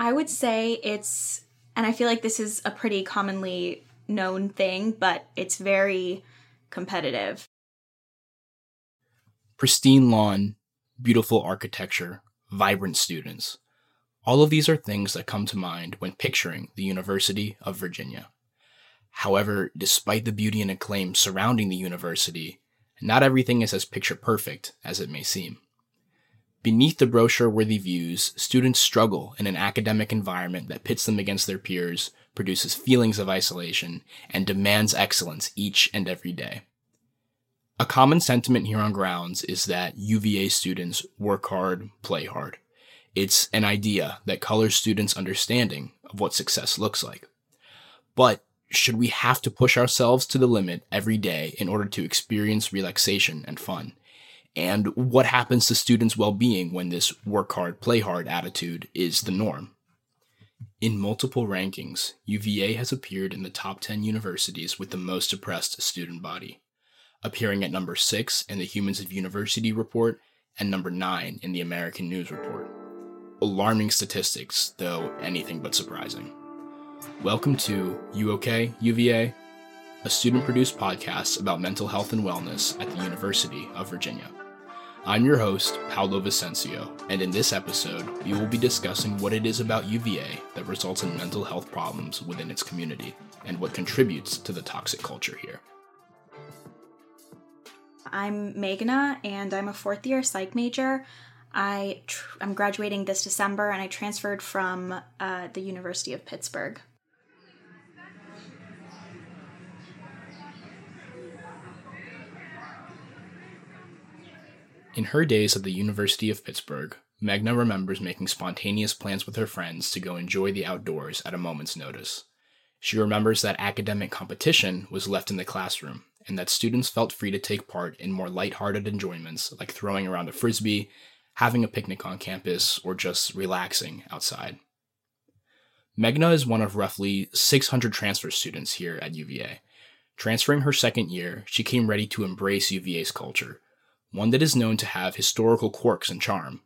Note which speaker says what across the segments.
Speaker 1: I would say it's, and I feel like this is a pretty commonly known thing, but it's very competitive.
Speaker 2: Pristine lawn, beautiful architecture, vibrant students. All of these are things that come to mind when picturing the University of Virginia. However, despite the beauty and acclaim surrounding the university, not everything is as picture perfect as it may seem. Beneath the brochure worthy views, students struggle in an academic environment that pits them against their peers, produces feelings of isolation, and demands excellence each and every day. A common sentiment here on grounds is that UVA students work hard, play hard. It's an idea that colors students' understanding of what success looks like. But should we have to push ourselves to the limit every day in order to experience relaxation and fun? And what happens to students' well being when this work hard, play hard attitude is the norm? In multiple rankings, UVA has appeared in the top 10 universities with the most oppressed student body, appearing at number 6 in the Humans of University report and number 9 in the American News report. Alarming statistics, though anything but surprising. Welcome to You OK, UVA, a student produced podcast about mental health and wellness at the University of Virginia. I'm your host, Paolo Vicencio, and in this episode, we will be discussing what it is about UVA that results in mental health problems within its community and what contributes to the toxic culture here.
Speaker 1: I'm Meghna, and I'm a fourth year psych major. I tr- I'm graduating this December, and I transferred from uh, the University of Pittsburgh.
Speaker 2: In her days at the University of Pittsburgh, Meghna remembers making spontaneous plans with her friends to go enjoy the outdoors at a moment's notice. She remembers that academic competition was left in the classroom, and that students felt free to take part in more lighthearted enjoyments like throwing around a frisbee, having a picnic on campus, or just relaxing outside. Meghna is one of roughly 600 transfer students here at UVA. Transferring her second year, she came ready to embrace UVA's culture one that is known to have historical quirks and charm,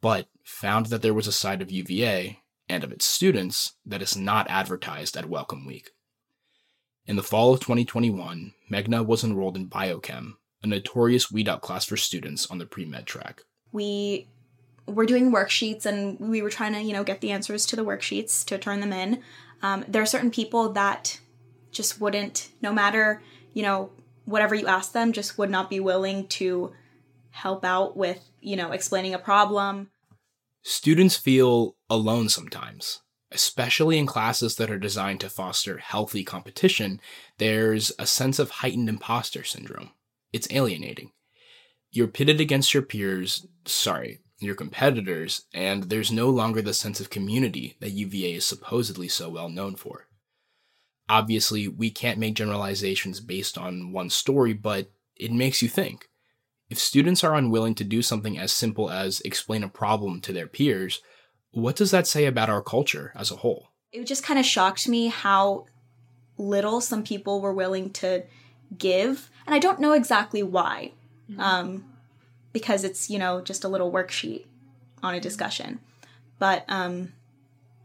Speaker 2: but found that there was a side of UVA and of its students that is not advertised at Welcome Week. In the fall of 2021, Meghna was enrolled in Biochem, a notorious weed out class for students on the pre med track.
Speaker 1: We were doing worksheets and we were trying to, you know, get the answers to the worksheets to turn them in. Um, there are certain people that just wouldn't, no matter, you know, whatever you ask them just would not be willing to help out with, you know, explaining a problem.
Speaker 2: Students feel alone sometimes, especially in classes that are designed to foster healthy competition. There's a sense of heightened imposter syndrome. It's alienating. You're pitted against your peers, sorry, your competitors, and there's no longer the sense of community that UVA is supposedly so well known for obviously we can't make generalizations based on one story, but it makes you think. If students are unwilling to do something as simple as explain a problem to their peers, what does that say about our culture as a whole?
Speaker 1: It just kind of shocked me how little some people were willing to give, and I don't know exactly why. Mm-hmm. Um, because it's, you know, just a little worksheet on a discussion. But um,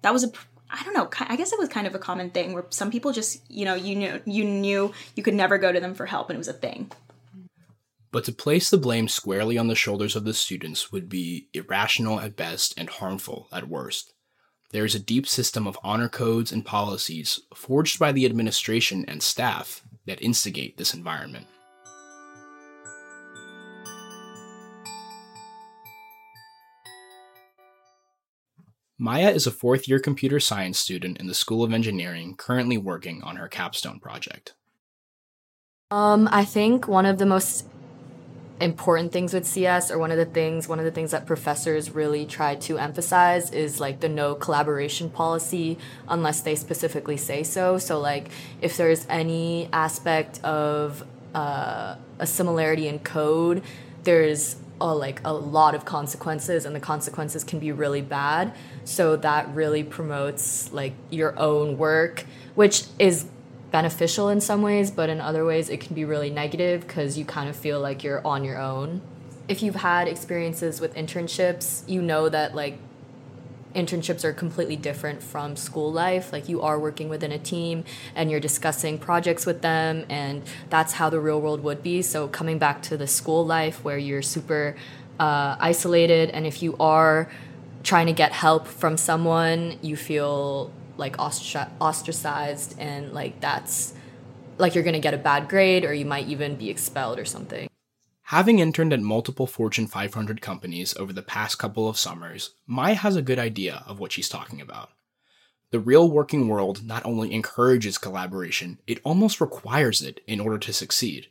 Speaker 1: that was a I don't know. I guess it was kind of a common thing where some people just, you know, you knew you knew you could never go to them for help, and it was a thing.
Speaker 2: But to place the blame squarely on the shoulders of the students would be irrational at best and harmful at worst. There is a deep system of honor codes and policies forged by the administration and staff that instigate this environment. Maya is a fourth year computer science student in the School of Engineering currently working on her capstone project.
Speaker 3: Um, I think one of the most important things with CS or one of the things one of the things that professors really try to emphasize is like the no collaboration policy unless they specifically say so so like if there's any aspect of uh, a similarity in code there's a, like a lot of consequences and the consequences can be really bad. So that really promotes like your own work which is beneficial in some ways but in other ways it can be really negative because you kind of feel like you're on your own. If you've had experiences with internships you know that like internships are completely different from school life. Like you are working within a team and you're discussing projects with them, and that's how the real world would be. So coming back to the school life where you're super uh, isolated, and if you are trying to get help from someone, you feel like ostracized, and like that's like you're gonna get a bad grade, or you might even be expelled or something.
Speaker 2: Having interned at multiple Fortune 500 companies over the past couple of summers, Maya has a good idea of what she's talking about. The real working world not only encourages collaboration, it almost requires it in order to succeed.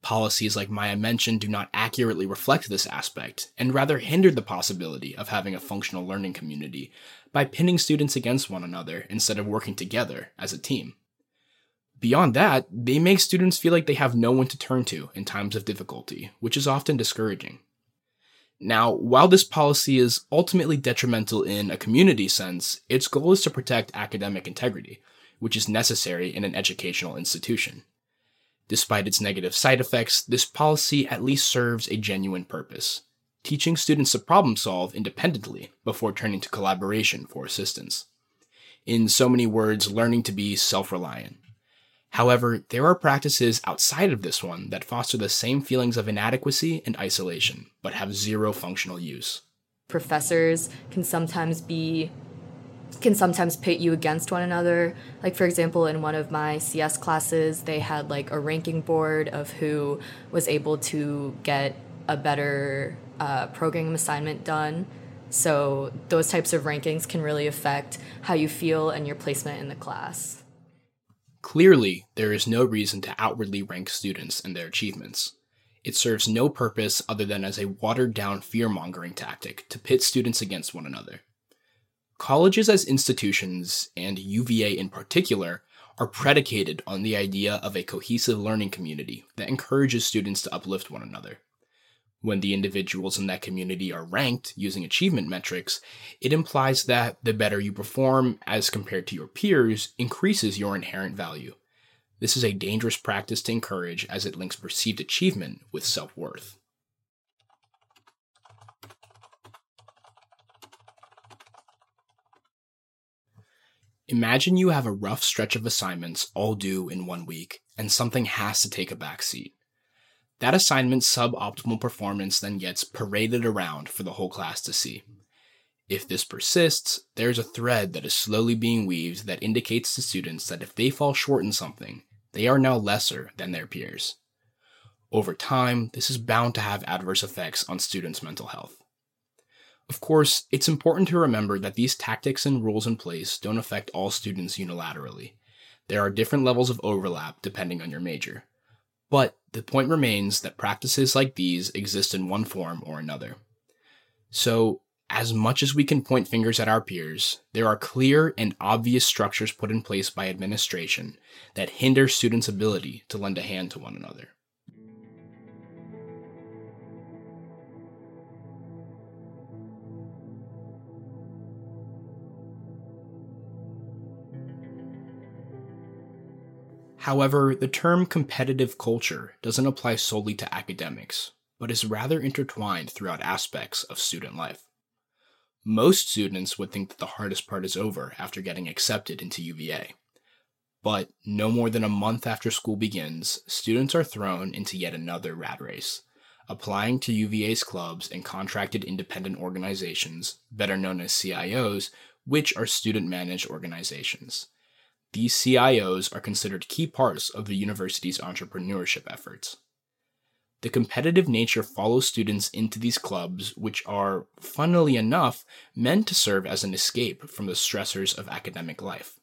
Speaker 2: Policies like Maya mentioned do not accurately reflect this aspect, and rather hinder the possibility of having a functional learning community by pinning students against one another instead of working together as a team. Beyond that, they make students feel like they have no one to turn to in times of difficulty, which is often discouraging. Now, while this policy is ultimately detrimental in a community sense, its goal is to protect academic integrity, which is necessary in an educational institution. Despite its negative side effects, this policy at least serves a genuine purpose teaching students to problem solve independently before turning to collaboration for assistance. In so many words, learning to be self reliant. However, there are practices outside of this one that foster the same feelings of inadequacy and isolation, but have zero functional use.
Speaker 3: Professors can sometimes be can sometimes pit you against one another. Like for example, in one of my CS classes, they had like a ranking board of who was able to get a better uh, programming assignment done. So those types of rankings can really affect how you feel and your placement in the class.
Speaker 2: Clearly, there is no reason to outwardly rank students and their achievements. It serves no purpose other than as a watered down fear mongering tactic to pit students against one another. Colleges as institutions, and UVA in particular, are predicated on the idea of a cohesive learning community that encourages students to uplift one another. When the individuals in that community are ranked using achievement metrics, it implies that the better you perform as compared to your peers increases your inherent value. This is a dangerous practice to encourage as it links perceived achievement with self worth. Imagine you have a rough stretch of assignments all due in one week, and something has to take a back seat. That assignment's suboptimal performance then gets paraded around for the whole class to see. If this persists, there's a thread that is slowly being weaved that indicates to students that if they fall short in something, they are now lesser than their peers. Over time, this is bound to have adverse effects on students' mental health. Of course, it's important to remember that these tactics and rules in place don't affect all students unilaterally. There are different levels of overlap depending on your major. But the point remains that practices like these exist in one form or another. So, as much as we can point fingers at our peers, there are clear and obvious structures put in place by administration that hinder students' ability to lend a hand to one another. However, the term competitive culture doesn't apply solely to academics, but is rather intertwined throughout aspects of student life. Most students would think that the hardest part is over after getting accepted into UVA. But no more than a month after school begins, students are thrown into yet another rat race, applying to UVA's clubs and contracted independent organizations, better known as CIOs, which are student managed organizations. These CIOs are considered key parts of the university's entrepreneurship efforts. The competitive nature follows students into these clubs, which are, funnily enough, meant to serve as an escape from the stressors of academic life.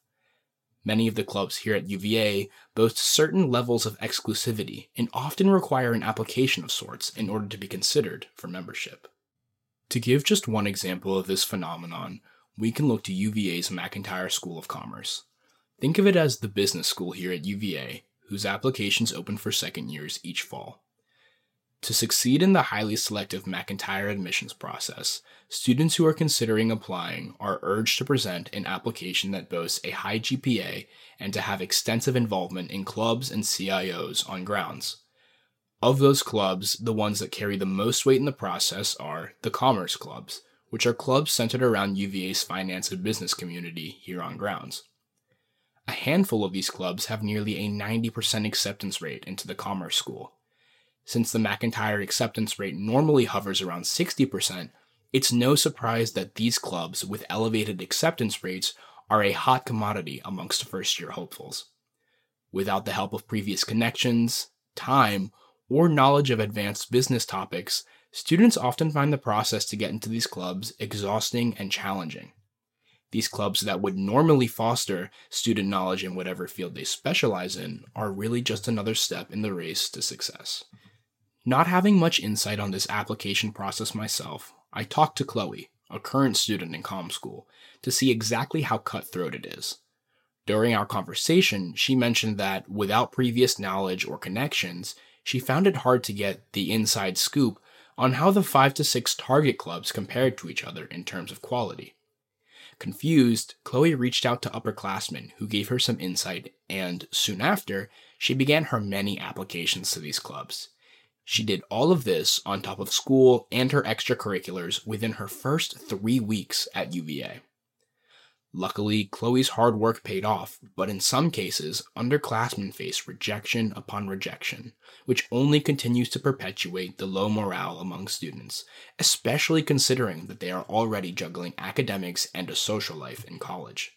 Speaker 2: Many of the clubs here at UVA boast certain levels of exclusivity and often require an application of sorts in order to be considered for membership. To give just one example of this phenomenon, we can look to UVA's McIntire School of Commerce. Think of it as the business school here at UVA, whose applications open for second years each fall. To succeed in the highly selective McIntire admissions process, students who are considering applying are urged to present an application that boasts a high GPA and to have extensive involvement in clubs and CIOs on grounds. Of those clubs, the ones that carry the most weight in the process are the commerce clubs, which are clubs centered around UVA's finance and business community here on grounds. A handful of these clubs have nearly a 90% acceptance rate into the Commerce School. Since the McIntire acceptance rate normally hovers around 60%, it's no surprise that these clubs with elevated acceptance rates are a hot commodity amongst first year hopefuls. Without the help of previous connections, time, or knowledge of advanced business topics, students often find the process to get into these clubs exhausting and challenging. These clubs that would normally foster student knowledge in whatever field they specialize in are really just another step in the race to success. Not having much insight on this application process myself, I talked to Chloe, a current student in com school, to see exactly how cutthroat it is. During our conversation, she mentioned that without previous knowledge or connections, she found it hard to get the inside scoop on how the 5 to 6 target clubs compared to each other in terms of quality. Confused, Chloe reached out to upperclassmen who gave her some insight, and soon after, she began her many applications to these clubs. She did all of this on top of school and her extracurriculars within her first three weeks at UVA. Luckily, Chloe's hard work paid off, but in some cases, underclassmen face rejection upon rejection, which only continues to perpetuate the low morale among students, especially considering that they are already juggling academics and a social life in college.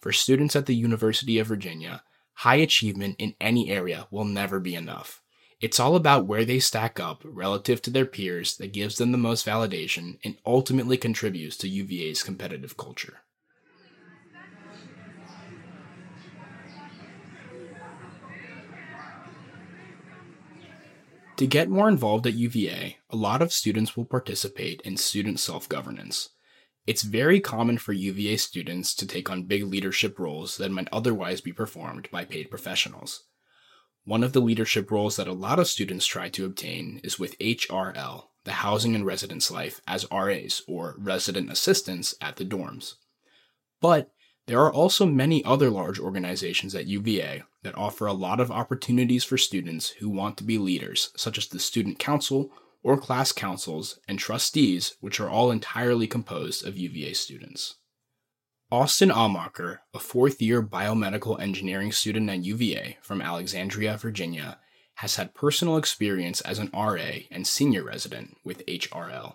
Speaker 2: For students at the University of Virginia, high achievement in any area will never be enough. It's all about where they stack up relative to their peers that gives them the most validation and ultimately contributes to UVA's competitive culture. To get more involved at UVA, a lot of students will participate in student self governance. It's very common for UVA students to take on big leadership roles that might otherwise be performed by paid professionals. One of the leadership roles that a lot of students try to obtain is with HRL, the Housing and Residence Life, as RAs, or resident assistants at the dorms. But there are also many other large organizations at UVA that offer a lot of opportunities for students who want to be leaders, such as the Student Council or class councils and trustees, which are all entirely composed of UVA students. Austin Amacher, a fourth year biomedical engineering student at UVA from Alexandria, Virginia, has had personal experience as an RA and senior resident with HRL.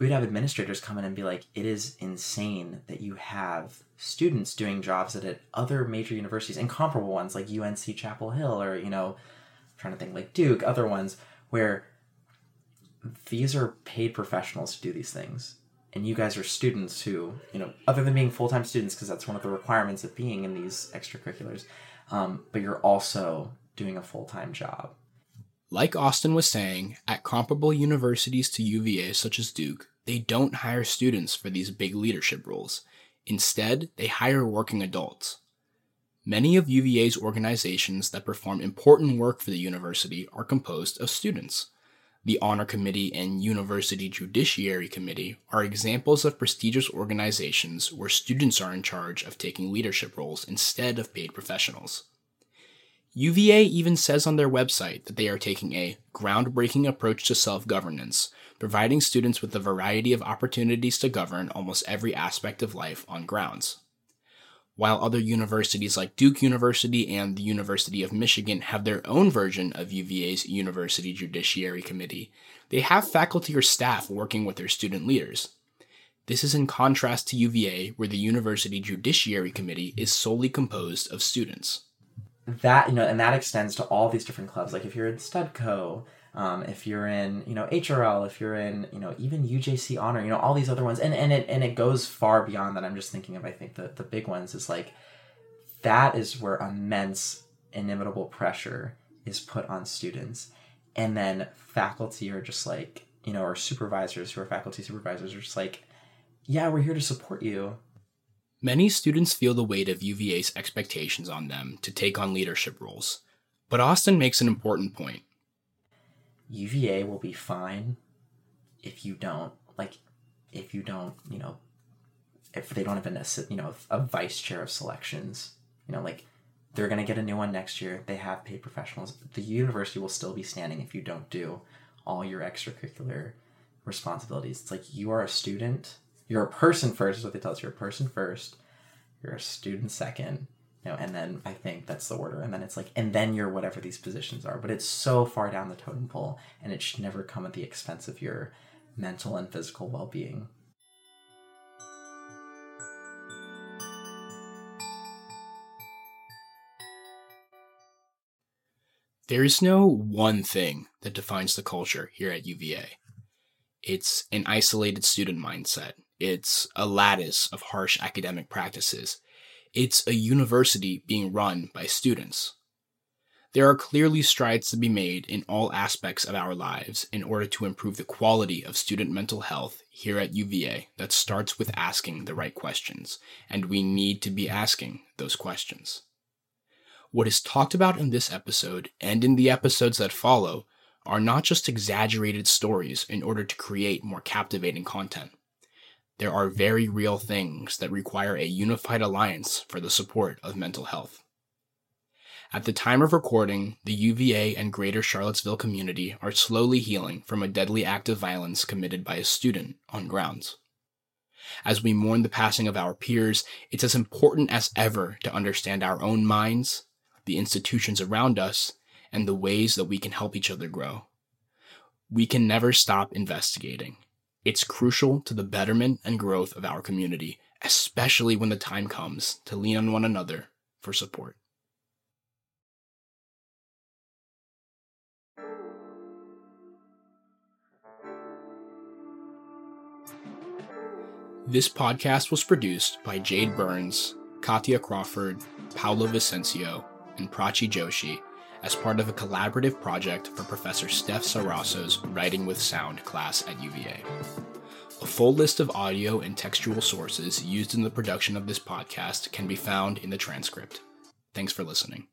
Speaker 4: We'd have administrators come in and be like, it is insane that you have students doing jobs at other major universities and comparable ones like UNC Chapel Hill or, you know, I'm trying to think like Duke, other ones where these are paid professionals to do these things and you guys are students who, you know, other than being full time students, because that's one of the requirements of being in these extracurriculars, um, but you're also doing a full time job.
Speaker 2: Like Austin was saying, at comparable universities to UVA, such as Duke, they don't hire students for these big leadership roles. Instead, they hire working adults. Many of UVA's organizations that perform important work for the university are composed of students. The Honor Committee and University Judiciary Committee are examples of prestigious organizations where students are in charge of taking leadership roles instead of paid professionals. UVA even says on their website that they are taking a groundbreaking approach to self governance, providing students with a variety of opportunities to govern almost every aspect of life on grounds while other universities like Duke University and the University of Michigan have their own version of UVA's University Judiciary Committee, they have faculty or staff working with their student leaders. This is in contrast to UVA, where the University Judiciary Committee is solely composed of students.
Speaker 4: That, you know, and that extends to all these different clubs. Like if you're in Studco, um, if you're in you know HRL, if you're in you know even UJC Honor, you know all these other ones, and and it and it goes far beyond that. I'm just thinking of I think the the big ones is like that is where immense inimitable pressure is put on students, and then faculty are just like you know or supervisors who are faculty supervisors are just like yeah we're here to support you.
Speaker 2: Many students feel the weight of UVA's expectations on them to take on leadership roles, but Austin makes an important point
Speaker 4: UVA will be fine if you don't like if you don't you know if they don't have a you know a vice chair of selections you know like they're going to get a new one next year they have paid professionals the university will still be standing if you don't do all your extracurricular responsibilities. It's like you are a student. You're a person first, is what they tell us. You're a person first. You're a student second. You know, and then I think that's the order. And then it's like, and then you're whatever these positions are. But it's so far down the totem pole, and it should never come at the expense of your mental and physical well being.
Speaker 2: There is no one thing that defines the culture here at UVA. It's an isolated student mindset. It's a lattice of harsh academic practices. It's a university being run by students. There are clearly strides to be made in all aspects of our lives in order to improve the quality of student mental health here at UVA that starts with asking the right questions, and we need to be asking those questions. What is talked about in this episode and in the episodes that follow are not just exaggerated stories in order to create more captivating content. There are very real things that require a unified alliance for the support of mental health. At the time of recording, the UVA and Greater Charlottesville community are slowly healing from a deadly act of violence committed by a student on grounds. As we mourn the passing of our peers, it's as important as ever to understand our own minds, the institutions around us, and the ways that we can help each other grow. We can never stop investigating. It's crucial to the betterment and growth of our community, especially when the time comes to lean on one another for support. This podcast was produced by Jade Burns, Katia Crawford, Paolo Vicencio, and Prachi Joshi as part of a collaborative project for Professor Steph Ceraso's Writing with Sound class at UVA. A full list of audio and textual sources used in the production of this podcast can be found in the transcript. Thanks for listening.